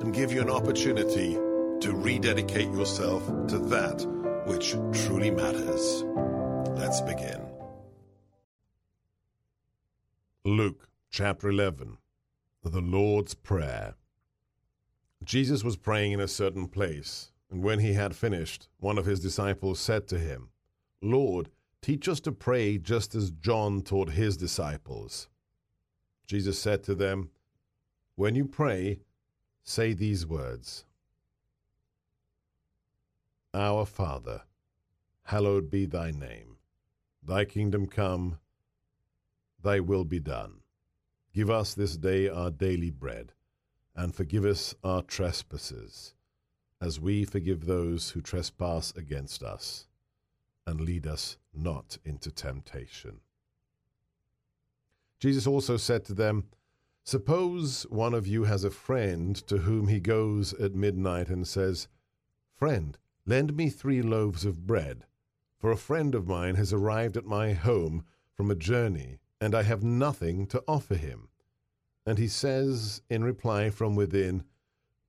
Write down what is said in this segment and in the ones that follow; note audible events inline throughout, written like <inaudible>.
and give you an opportunity to rededicate yourself to that which truly matters. Let's begin. Luke chapter 11 The Lord's Prayer. Jesus was praying in a certain place, and when he had finished, one of his disciples said to him, Lord, teach us to pray just as John taught his disciples. Jesus said to them, When you pray, say these words Our Father, hallowed be thy name. Thy kingdom come, thy will be done. Give us this day our daily bread, and forgive us our trespasses, as we forgive those who trespass against us. And lead us not into temptation. Jesus also said to them, Suppose one of you has a friend to whom he goes at midnight and says, Friend, lend me three loaves of bread, for a friend of mine has arrived at my home from a journey, and I have nothing to offer him. And he says in reply from within,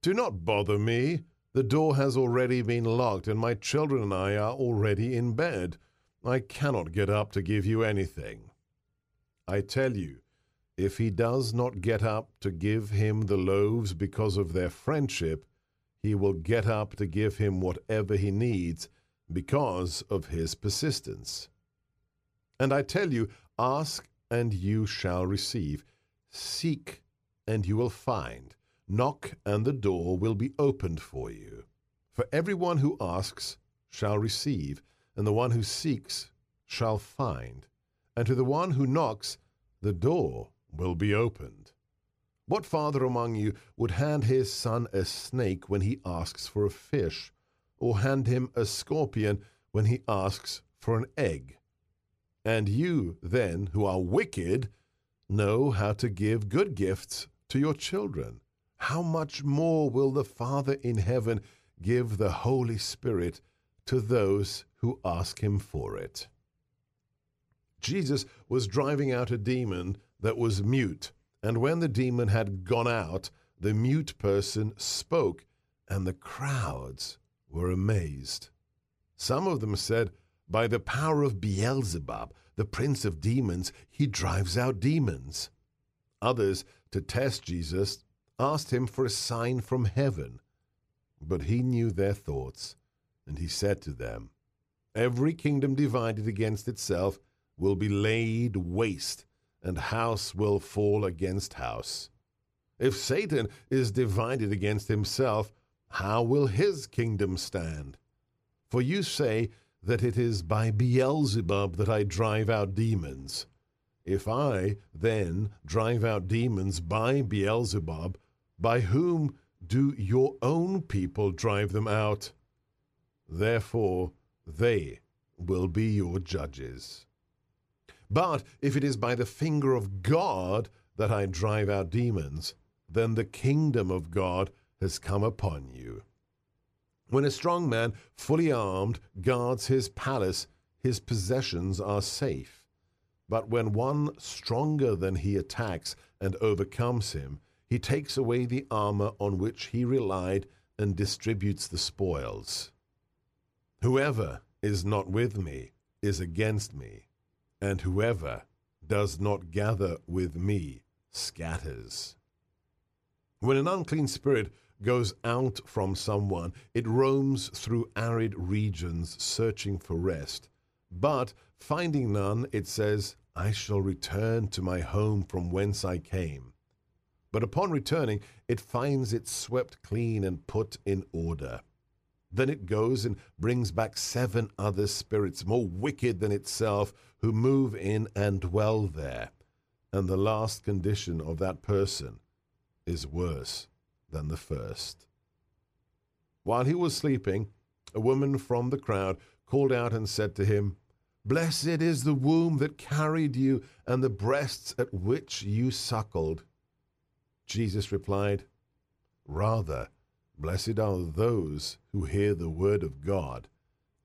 Do not bother me. The door has already been locked, and my children and I are already in bed. I cannot get up to give you anything. I tell you, if he does not get up to give him the loaves because of their friendship, he will get up to give him whatever he needs because of his persistence. And I tell you, ask and you shall receive, seek and you will find, knock and the door will be opened for you. For everyone who asks shall receive, and the one who seeks shall find, and to the one who knocks the door will be opened. What father among you would hand his son a snake when he asks for a fish, or hand him a scorpion when he asks for an egg? And you, then, who are wicked, know how to give good gifts to your children. How much more will the Father in heaven give the Holy Spirit to those who ask him for it? Jesus was driving out a demon that was mute. And when the demon had gone out, the mute person spoke, and the crowds were amazed. Some of them said, By the power of Beelzebub, the prince of demons, he drives out demons. Others, to test Jesus, asked him for a sign from heaven. But he knew their thoughts, and he said to them, Every kingdom divided against itself will be laid waste and house will fall against house. If Satan is divided against himself, how will his kingdom stand? For you say that it is by Beelzebub that I drive out demons. If I, then, drive out demons by Beelzebub, by whom do your own people drive them out? Therefore, they will be your judges. But if it is by the finger of God that I drive out demons, then the kingdom of God has come upon you. When a strong man, fully armed, guards his palace, his possessions are safe. But when one stronger than he attacks and overcomes him, he takes away the armor on which he relied and distributes the spoils. Whoever is not with me is against me and whoever does not gather with me scatters. When an unclean spirit goes out from someone, it roams through arid regions searching for rest. But finding none, it says, I shall return to my home from whence I came. But upon returning, it finds it swept clean and put in order. Then it goes and brings back seven other spirits more wicked than itself, who move in and dwell there. And the last condition of that person is worse than the first. While he was sleeping, a woman from the crowd called out and said to him, Blessed is the womb that carried you, and the breasts at which you suckled. Jesus replied, Rather, blessed are those who hear the word of God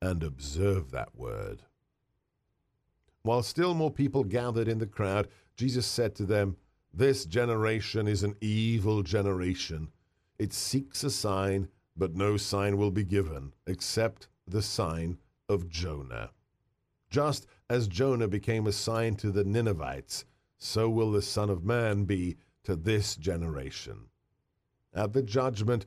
and observe that word. While still more people gathered in the crowd, Jesus said to them, This generation is an evil generation. It seeks a sign, but no sign will be given except the sign of Jonah. Just as Jonah became a sign to the Ninevites, so will the Son of Man be to this generation. At the judgment,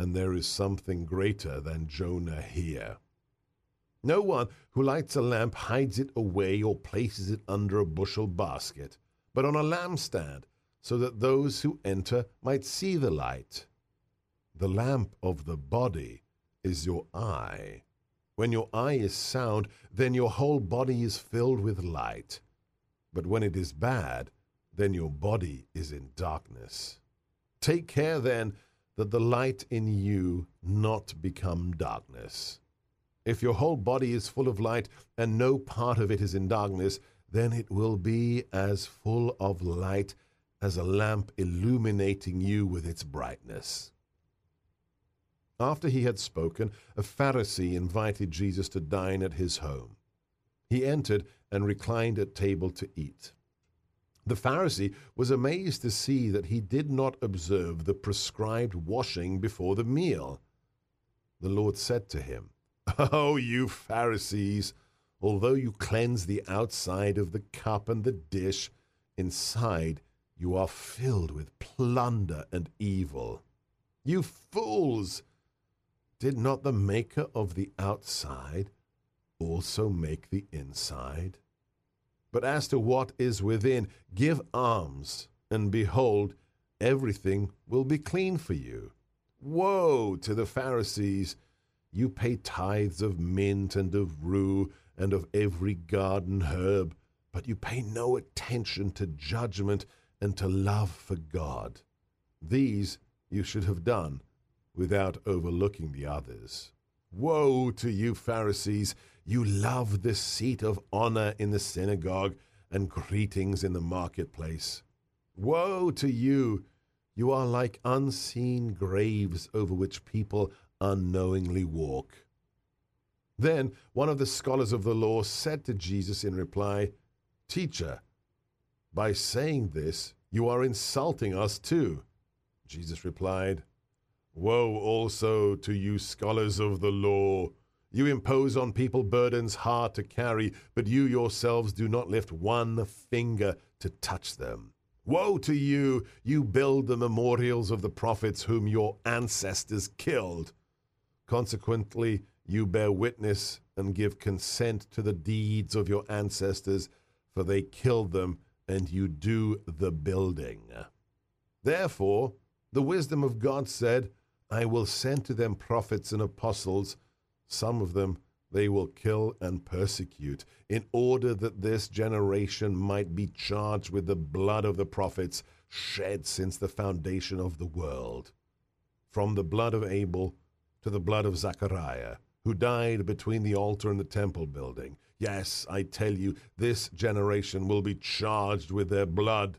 and there is something greater than Jonah here. No one who lights a lamp hides it away or places it under a bushel basket, but on a lampstand, so that those who enter might see the light. The lamp of the body is your eye. When your eye is sound, then your whole body is filled with light. But when it is bad, then your body is in darkness. Take care then that the light in you not become darkness. If your whole body is full of light and no part of it is in darkness, then it will be as full of light as a lamp illuminating you with its brightness. After he had spoken, a Pharisee invited Jesus to dine at his home. He entered and reclined at table to eat. The Pharisee was amazed to see that he did not observe the prescribed washing before the meal. The Lord said to him, <laughs> Oh, you Pharisees, although you cleanse the outside of the cup and the dish, inside you are filled with plunder and evil. You fools! Did not the maker of the outside also make the inside? But as to what is within, give alms, and behold, everything will be clean for you. Woe to the Pharisees! You pay tithes of mint and of rue and of every garden herb, but you pay no attention to judgment and to love for God. These you should have done without overlooking the others. Woe to you, Pharisees! You love the seat of honor in the synagogue and greetings in the marketplace. Woe to you! You are like unseen graves over which people unknowingly walk. Then one of the scholars of the law said to Jesus in reply, Teacher, by saying this, you are insulting us too. Jesus replied, Woe also to you, scholars of the law! You impose on people burdens hard to carry, but you yourselves do not lift one finger to touch them. Woe to you! You build the memorials of the prophets whom your ancestors killed. Consequently, you bear witness and give consent to the deeds of your ancestors, for they killed them, and you do the building. Therefore, the wisdom of God said, I will send to them prophets and apostles. Some of them they will kill and persecute, in order that this generation might be charged with the blood of the prophets shed since the foundation of the world. From the blood of Abel to the blood of Zachariah, who died between the altar and the temple building. Yes, I tell you, this generation will be charged with their blood.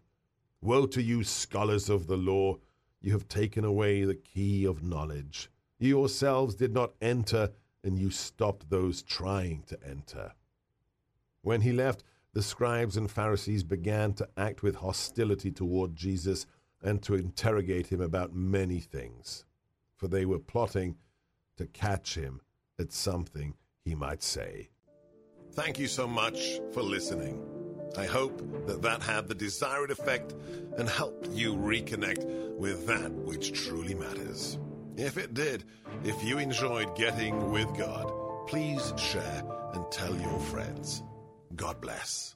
Woe to you, scholars of the law! You have taken away the key of knowledge. You yourselves did not enter, and you stopped those trying to enter. When he left, the scribes and Pharisees began to act with hostility toward Jesus and to interrogate him about many things, for they were plotting to catch him at something he might say. Thank you so much for listening. I hope that that had the desired effect and helped you reconnect with that which truly matters. If it did, if you enjoyed getting with God, please share and tell your friends. God bless.